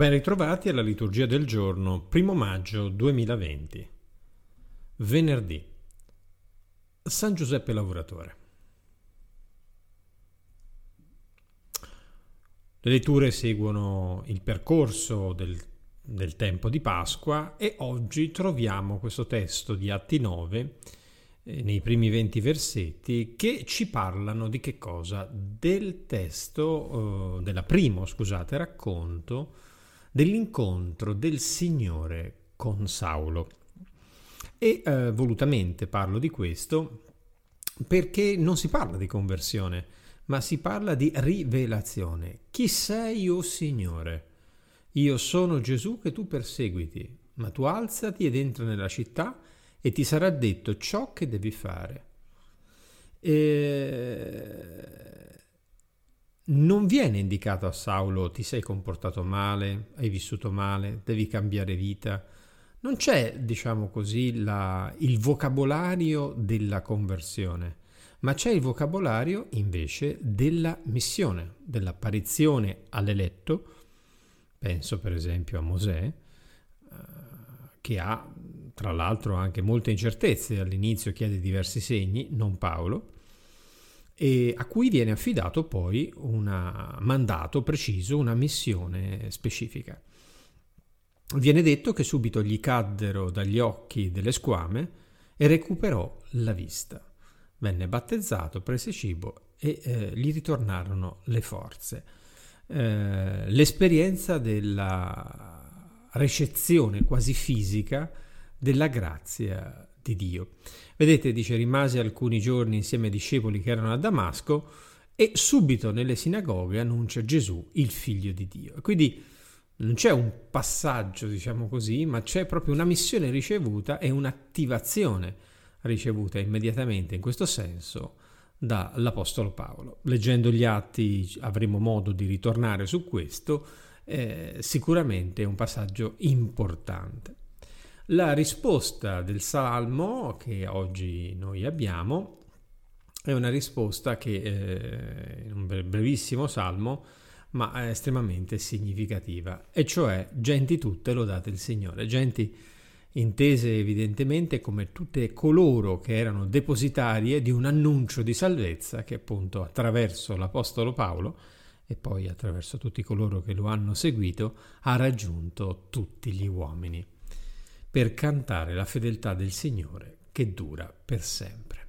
Ben ritrovati alla liturgia del giorno, primo maggio 2020. Venerdì. San Giuseppe Lavoratore. Le letture seguono il percorso del, del tempo di Pasqua e oggi troviamo questo testo di Atti 9 eh, nei primi 20 versetti che ci parlano di che cosa? Del testo, eh, della primo, scusate, racconto dell'incontro del Signore con Saulo. E eh, volutamente parlo di questo perché non si parla di conversione, ma si parla di rivelazione. Chi sei, o oh Signore? Io sono Gesù che tu perseguiti, ma tu alzati ed entra nella città e ti sarà detto ciò che devi fare. E non viene indicato a Saulo ti sei comportato male, hai vissuto male, devi cambiare vita. Non c'è, diciamo così, la, il vocabolario della conversione, ma c'è il vocabolario invece della missione, dell'apparizione all'eletto. Penso per esempio a Mosè, eh, che ha tra l'altro anche molte incertezze, all'inizio chiede diversi segni, non Paolo e a cui viene affidato poi un mandato preciso, una missione specifica. Viene detto che subito gli caddero dagli occhi delle squame e recuperò la vista. Venne battezzato, prese cibo e eh, gli ritornarono le forze. Eh, l'esperienza della recezione quasi fisica della grazia di Dio. Vedete, dice, rimase alcuni giorni insieme ai discepoli che erano a Damasco e subito nelle sinagoghe annuncia Gesù, il figlio di Dio. Quindi non c'è un passaggio, diciamo così, ma c'è proprio una missione ricevuta e un'attivazione ricevuta immediatamente in questo senso dall'Apostolo Paolo. Leggendo gli atti avremo modo di ritornare su questo, eh, sicuramente è un passaggio importante. La risposta del Salmo che oggi noi abbiamo è una risposta che è eh, un brevissimo salmo, ma estremamente significativa, e cioè genti tutte lodate il Signore, genti intese evidentemente come tutte coloro che erano depositarie di un annuncio di salvezza che appunto attraverso l'Apostolo Paolo e poi attraverso tutti coloro che lo hanno seguito ha raggiunto tutti gli uomini per cantare la fedeltà del Signore che dura per sempre.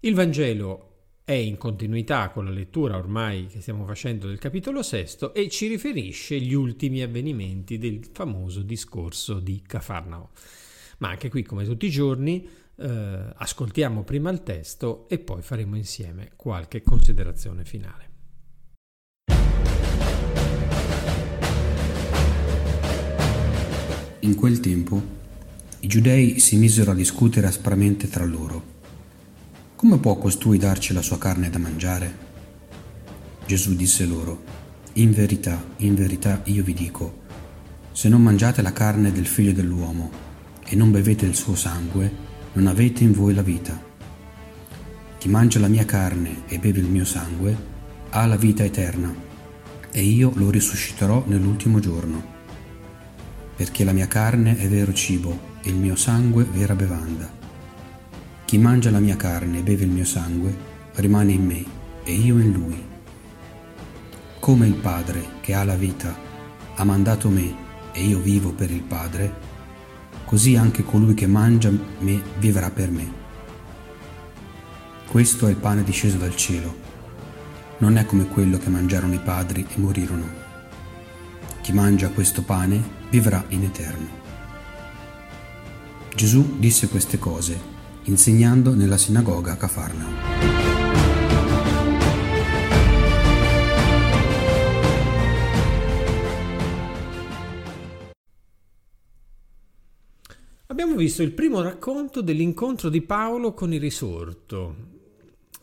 Il Vangelo è in continuità con la lettura ormai che stiamo facendo del capitolo sesto e ci riferisce gli ultimi avvenimenti del famoso discorso di Cafarnao. Ma anche qui, come tutti i giorni, eh, ascoltiamo prima il testo e poi faremo insieme qualche considerazione finale. In quel tempo i giudei si misero a discutere aspramente tra loro. Come può costui darci la sua carne da mangiare? Gesù disse loro, In verità, in verità io vi dico, se non mangiate la carne del figlio dell'uomo e non bevete il suo sangue, non avete in voi la vita. Chi mangia la mia carne e beve il mio sangue ha la vita eterna, e io lo risusciterò nell'ultimo giorno perché la mia carne è vero cibo e il mio sangue vera bevanda. Chi mangia la mia carne e beve il mio sangue rimane in me e io in lui. Come il Padre che ha la vita ha mandato me e io vivo per il Padre, così anche colui che mangia me vivrà per me. Questo è il pane disceso dal cielo. Non è come quello che mangiarono i padri e morirono. Chi mangia questo pane vivrà in eterno. Gesù disse queste cose, insegnando nella sinagoga a Cafarnao. Abbiamo visto il primo racconto dell'incontro di Paolo con il risorto.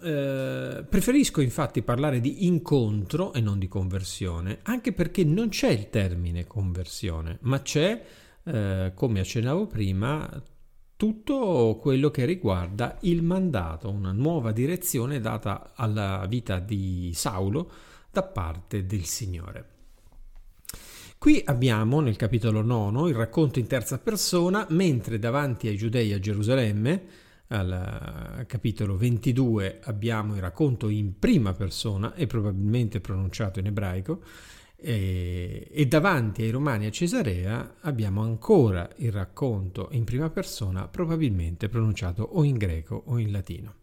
Eh, preferisco infatti parlare di incontro e non di conversione, anche perché non c'è il termine conversione, ma c'è, eh, come accennavo prima, tutto quello che riguarda il mandato, una nuova direzione data alla vita di Saulo da parte del Signore. Qui abbiamo nel capitolo 9 il racconto in terza persona, mentre davanti ai giudei a Gerusalemme, al capitolo 22 abbiamo il racconto in prima persona e probabilmente pronunciato in ebraico, e, e, davanti ai romani a Cesarea abbiamo ancora il racconto in prima persona, probabilmente pronunciato o in greco o in latino.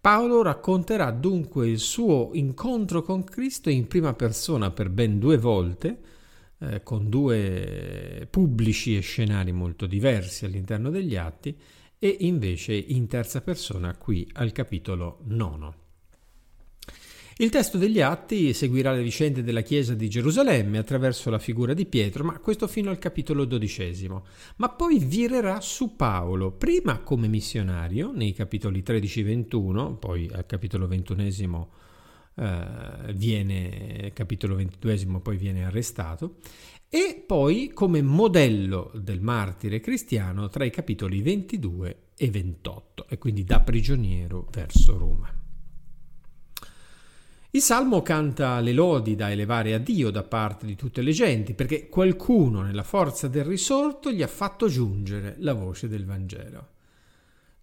Paolo racconterà dunque il suo incontro con Cristo in prima persona per ben due volte, eh, con due pubblici e scenari molto diversi all'interno degli atti, e invece in terza persona qui al capitolo nono. Il testo degli Atti seguirà le vicende della Chiesa di Gerusalemme attraverso la figura di Pietro, ma questo fino al capitolo dodicesimo, ma poi virerà su Paolo, prima come missionario nei capitoli 13-21, poi al capitolo ventunesimo eh, viene, capitolo ventiduesimo poi viene arrestato, e poi come modello del martire cristiano tra i capitoli 22 e 28, e quindi da prigioniero verso Roma. Il salmo canta le lodi da elevare a Dio da parte di tutte le genti, perché qualcuno nella forza del risorto gli ha fatto giungere la voce del Vangelo.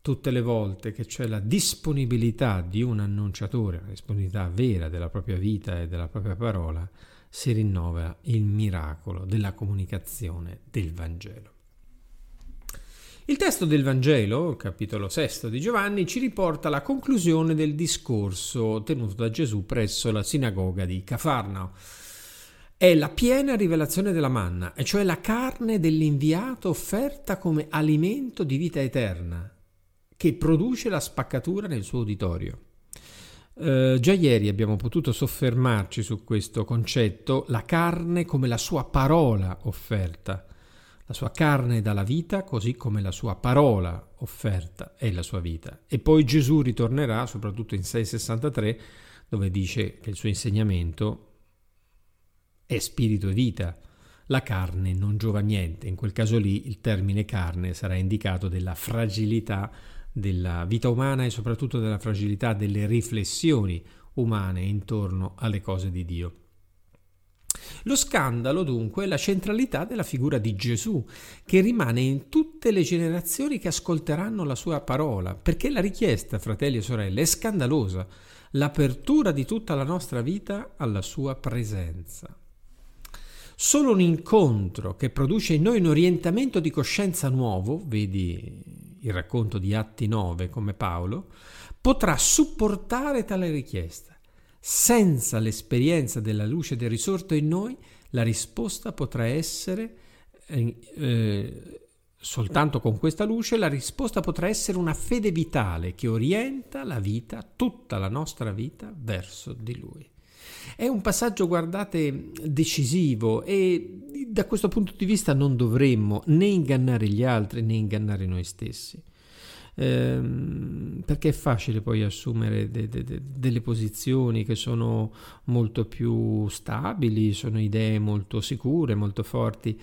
Tutte le volte che c'è la disponibilità di un annunciatore, la disponibilità vera della propria vita e della propria parola, si rinnova il miracolo della comunicazione del Vangelo. Il testo del Vangelo, capitolo sesto di Giovanni, ci riporta la conclusione del discorso tenuto da Gesù presso la sinagoga di Cafarnao. È la piena rivelazione della manna, e cioè la carne dell'inviato offerta come alimento di vita eterna, che produce la spaccatura nel suo uditorio. Uh, già ieri abbiamo potuto soffermarci su questo concetto, la carne come la sua parola offerta. La sua carne dà la vita, così come la sua parola offerta è la sua vita. E poi Gesù ritornerà, soprattutto in 663, dove dice che il suo insegnamento è spirito e vita. La carne non giova niente. In quel caso lì il termine carne sarà indicato della fragilità della vita umana e soprattutto della fragilità delle riflessioni umane intorno alle cose di Dio. Lo scandalo dunque è la centralità della figura di Gesù, che rimane in tutte le generazioni che ascolteranno la sua parola, perché la richiesta, fratelli e sorelle, è scandalosa, l'apertura di tutta la nostra vita alla sua presenza. Solo un incontro che produce in noi un orientamento di coscienza nuovo, vedi il racconto di Atti 9 come Paolo, potrà supportare tale richiesta. Senza l'esperienza della luce del risorto in noi, la risposta potrà essere, eh, eh, soltanto con questa luce, la risposta potrà essere una fede vitale che orienta la vita, tutta la nostra vita, verso di Lui. È un passaggio, guardate, decisivo e da questo punto di vista non dovremmo né ingannare gli altri né ingannare noi stessi ehm, perché è facile poi assumere de, de, de, delle posizioni che sono molto più stabili, sono idee molto sicure, molto forti,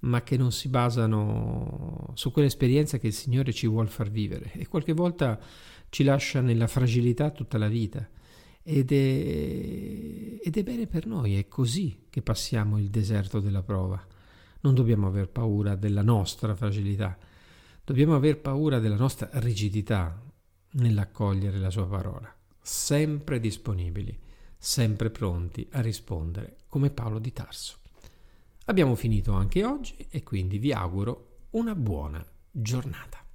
ma che non si basano su quell'esperienza che il Signore ci vuole far vivere e qualche volta ci lascia nella fragilità tutta la vita. Ed è, ed è bene per noi, è così che passiamo il deserto della prova. Non dobbiamo aver paura della nostra fragilità, Dobbiamo aver paura della nostra rigidità nell'accogliere la sua parola, sempre disponibili, sempre pronti a rispondere come Paolo di Tarso. Abbiamo finito anche oggi e quindi vi auguro una buona giornata.